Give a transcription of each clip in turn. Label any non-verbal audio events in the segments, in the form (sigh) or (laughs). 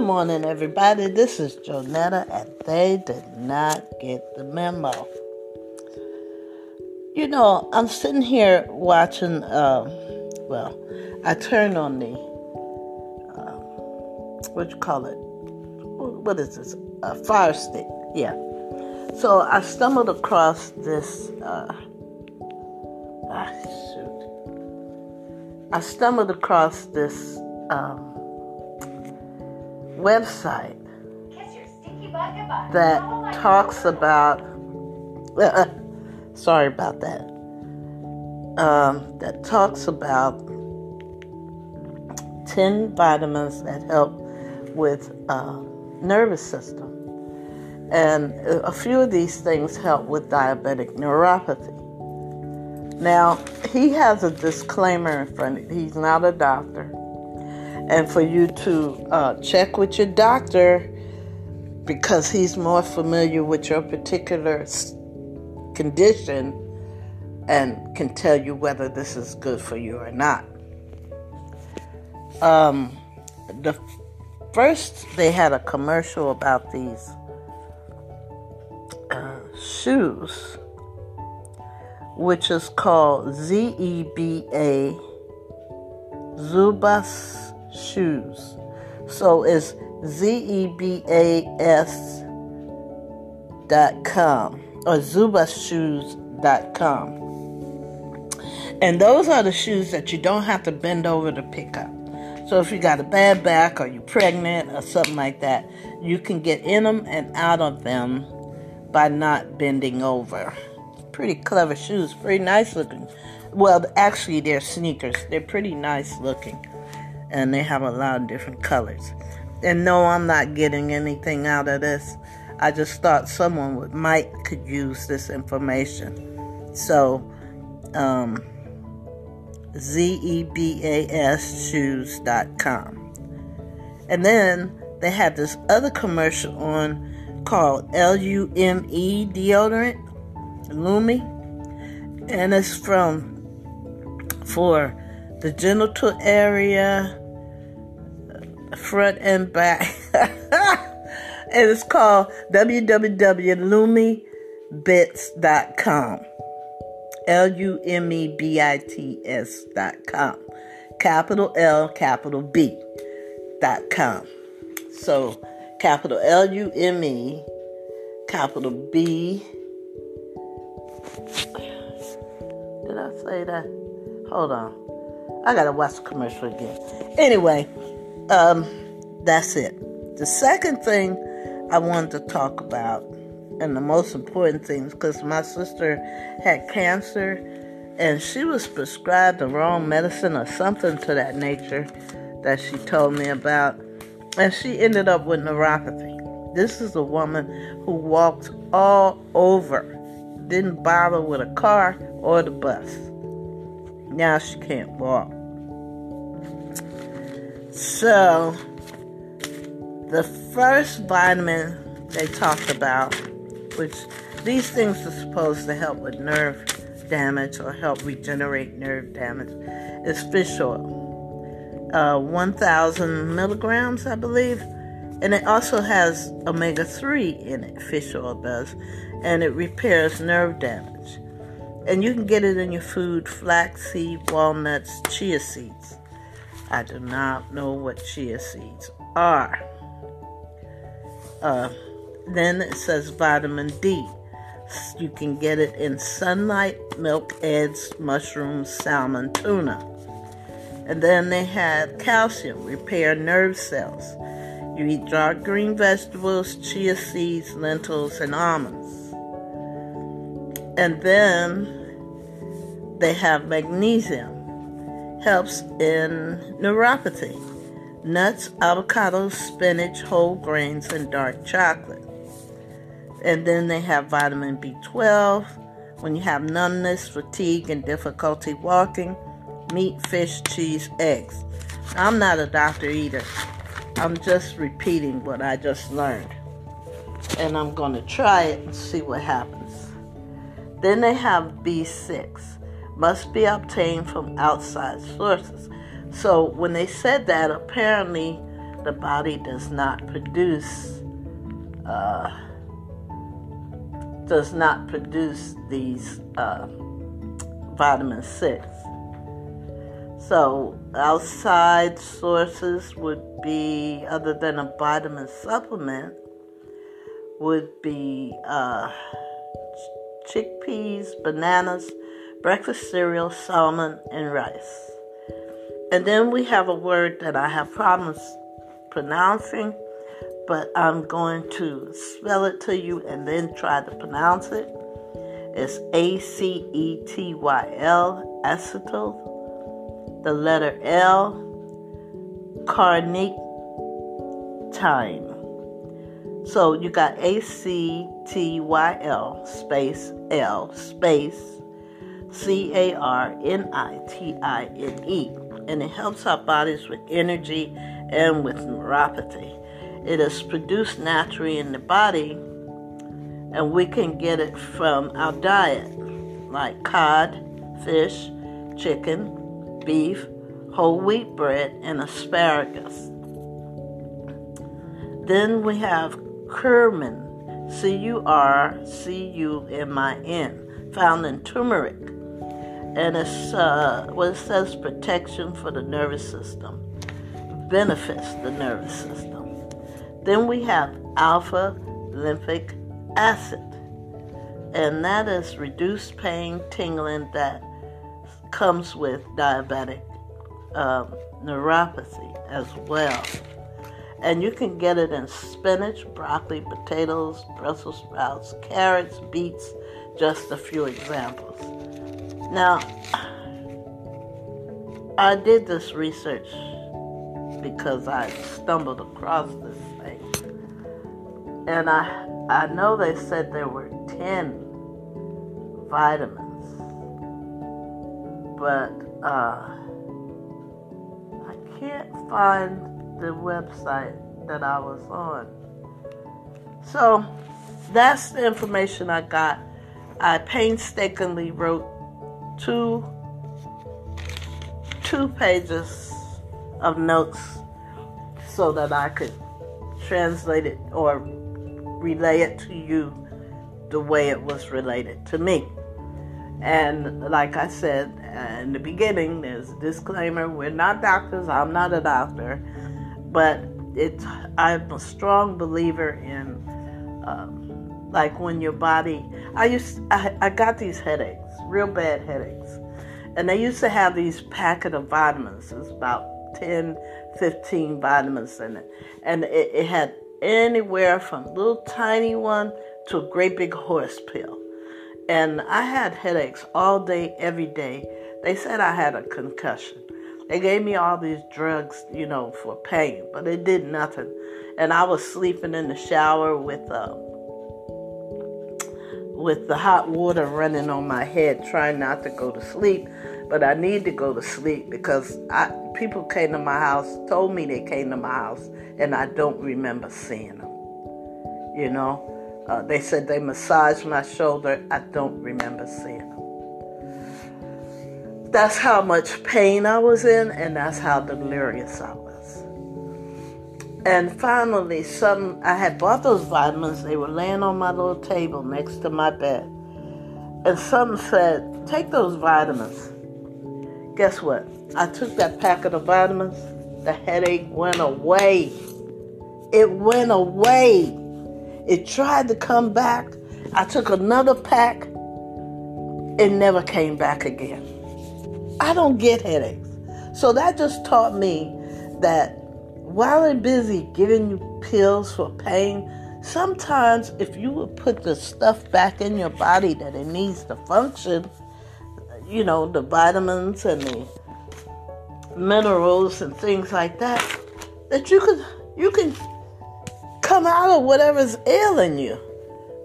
Good morning, everybody. This is Jonetta, and they did not get the memo. You know, I'm sitting here watching. Uh, well, I turned on the uh, what you call it? What is this? A fire stick. Yeah. So I stumbled across this. Uh, ah, shoot. I stumbled across this. Um, website that talks about. Uh, sorry about that. Um, that talks about 10 vitamins that help with uh, nervous system. And a few of these things help with diabetic neuropathy. Now, he has a disclaimer in front of He's not a doctor and for you to uh, check with your doctor because he's more familiar with your particular condition and can tell you whether this is good for you or not. Um, the first they had a commercial about these uh, shoes, which is called ZEBA Zubas shoes. So it's Z E B A S dot com or zebashoes dot com. And those are the shoes that you don't have to bend over to pick up. So if you got a bad back or you're pregnant or something like that, you can get in them and out of them by not bending over. Pretty clever shoes, pretty nice looking. Well, actually, they're sneakers. They're pretty nice looking and they have a lot of different colors. And no, I'm not getting anything out of this. I just thought someone would, might could use this information. So, um, shoes.com. And then they had this other commercial on called L-U-M-E deodorant, Lumi. And it's from, for the genital area, front and back. (laughs) and it's called www.lumebits.com. L U M E B I T S.com. Capital L, capital B. Dot com. So, capital L U M E, capital B. Did I say that? Hold on. I gotta watch the commercial again. Anyway, um, that's it. The second thing I wanted to talk about, and the most important thing, because my sister had cancer and she was prescribed the wrong medicine or something to that nature that she told me about, and she ended up with neuropathy. This is a woman who walked all over, didn't bother with a car or the bus. Now she can't walk. So, the first vitamin they talked about, which these things are supposed to help with nerve damage or help regenerate nerve damage, is fish oil. Uh, 1,000 milligrams, I believe. And it also has omega 3 in it, fish oil does, and it repairs nerve damage. And you can get it in your food flaxseed, walnuts, chia seeds. I do not know what chia seeds are. Uh, then it says vitamin D. You can get it in sunlight, milk, eggs, mushrooms, salmon, tuna. And then they have calcium, repair nerve cells. You eat dark green vegetables, chia seeds, lentils, and almonds. And then they have magnesium helps in neuropathy. Nuts, avocados, spinach, whole grains, and dark chocolate. And then they have vitamin B12. When you have numbness, fatigue, and difficulty walking, meat, fish, cheese, eggs. I'm not a doctor either. I'm just repeating what I just learned. And I'm going to try it and see what happens. Then they have B6 must be obtained from outside sources. So when they said that, apparently the body does not produce uh, does not produce these uh, vitamin six. So outside sources would be other than a vitamin supplement would be uh, chickpeas, bananas, breakfast cereal, salmon, and rice. And then we have a word that I have problems pronouncing, but I'm going to spell it to you and then try to pronounce it. It's A C E T Y L, acetyl, the letter L, carnitine. So you got A C T Y L space L space C A R N I T I N E. And it helps our bodies with energy and with neuropathy. It is produced naturally in the body, and we can get it from our diet, like cod, fish, chicken, beef, whole wheat bread, and asparagus. Then we have curcumin, C U R C U M I N, found in turmeric. And it's uh, what it says protection for the nervous system, benefits the nervous system. Then we have alpha lipoic acid, and that is reduced pain, tingling that comes with diabetic um, neuropathy as well and you can get it in spinach, broccoli, potatoes, Brussels sprouts, carrots, beets, just a few examples. Now, I did this research because I stumbled across this thing. And I I know they said there were 10 vitamins. But uh, I can't find the website that I was on. So that's the information I got. I painstakingly wrote two two pages of notes so that I could translate it or relay it to you the way it was related to me. And like I said in the beginning, there's a disclaimer we're not doctors, I'm not a doctor but it's I'm a strong believer in um, like when your body. I used I, I got these headaches, real bad headaches, and they used to have these packet of vitamins. It was about 10, 15 vitamins in it, and it, it had anywhere from a little tiny one to a great big horse pill. And I had headaches all day, every day. They said I had a concussion. They gave me all these drugs, you know, for pain, but it did nothing. And I was sleeping in the shower with uh, with the hot water running on my head, trying not to go to sleep. But I need to go to sleep because I, people came to my house, told me they came to my house, and I don't remember seeing them. You know, uh, they said they massaged my shoulder. I don't remember seeing them that's how much pain I was in, and that's how delirious I was. And finally, some I had bought those vitamins. They were laying on my little table next to my bed, and some said, "Take those vitamins." Guess what? I took that packet of vitamins. The headache went away. It went away. It tried to come back. I took another pack. It never came back again. I don't get headaches. So that just taught me that while they're busy giving you pills for pain, sometimes if you would put the stuff back in your body that it needs to function, you know, the vitamins and the minerals and things like that, that you could you can come out of whatever's ailing you.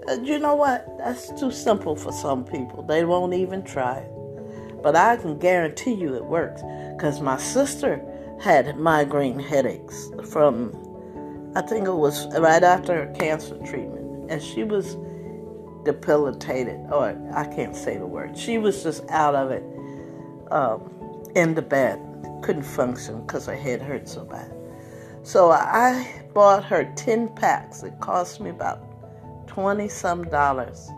And you know what? That's too simple for some people. They won't even try. But I can guarantee you it works because my sister had migraine headaches from, I think it was right after her cancer treatment. And she was debilitated, or I can't say the word. She was just out of it um, in the bed. Couldn't function because her head hurt so bad. So I bought her 10 packs. It cost me about 20 some dollars.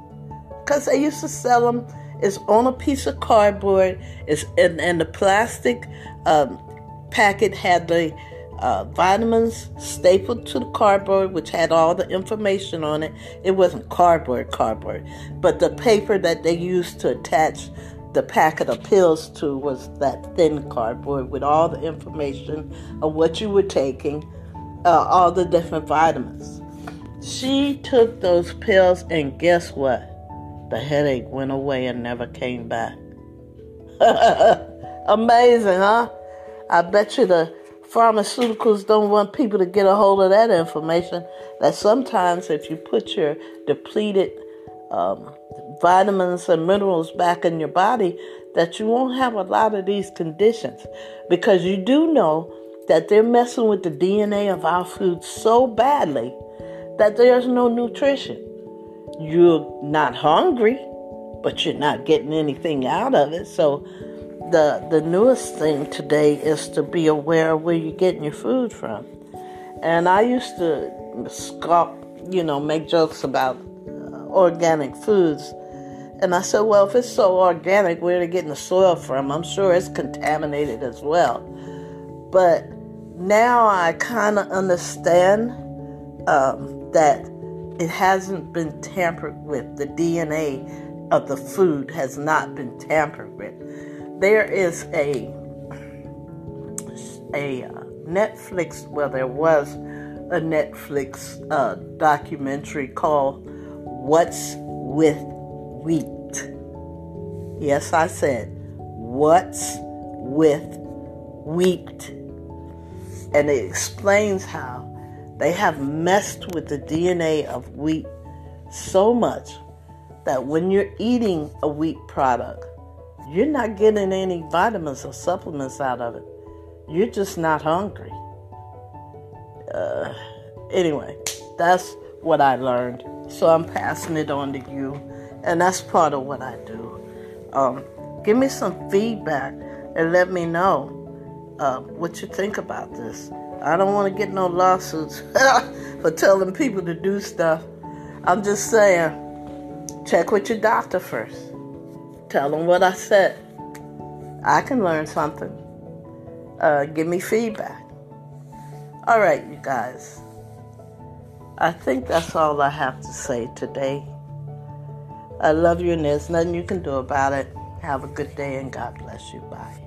Because they used to sell them, it's on a piece of cardboard, it's in, and the plastic um, packet had the uh, vitamins stapled to the cardboard, which had all the information on it. It wasn't cardboard, cardboard, but the paper that they used to attach the packet of pills to was that thin cardboard with all the information of what you were taking, uh, all the different vitamins. She took those pills, and guess what? The headache went away and never came back. (laughs) Amazing, huh? I bet you the pharmaceuticals don't want people to get a hold of that information. That sometimes, if you put your depleted um, vitamins and minerals back in your body, that you won't have a lot of these conditions because you do know that they're messing with the DNA of our food so badly that there's no nutrition. You're not hungry, but you're not getting anything out of it. So the the newest thing today is to be aware of where you're getting your food from. And I used to scoff, you know, make jokes about uh, organic foods. And I said, well, if it's so organic, where are they getting the soil from? I'm sure it's contaminated as well. But now I kind of understand um, that it hasn't been tampered with. The DNA of the food has not been tampered with there is a a uh, Netflix. Well, there was a Netflix uh, documentary called "What's with Wheat." Yes, I said, "What's with wheat?" And it explains how they have messed with the DNA of wheat so much that when you're eating a wheat product, you're not getting any vitamins or supplements out of it. You're just not hungry. Uh, anyway, that's what I learned. So I'm passing it on to you. And that's part of what I do. Um, give me some feedback and let me know uh, what you think about this. I don't want to get no lawsuits (laughs) for telling people to do stuff. I'm just saying, check with your doctor first. Tell them what I said. I can learn something. Uh, give me feedback. All right, you guys. I think that's all I have to say today. I love you, and there's nothing you can do about it. Have a good day, and God bless you. Bye.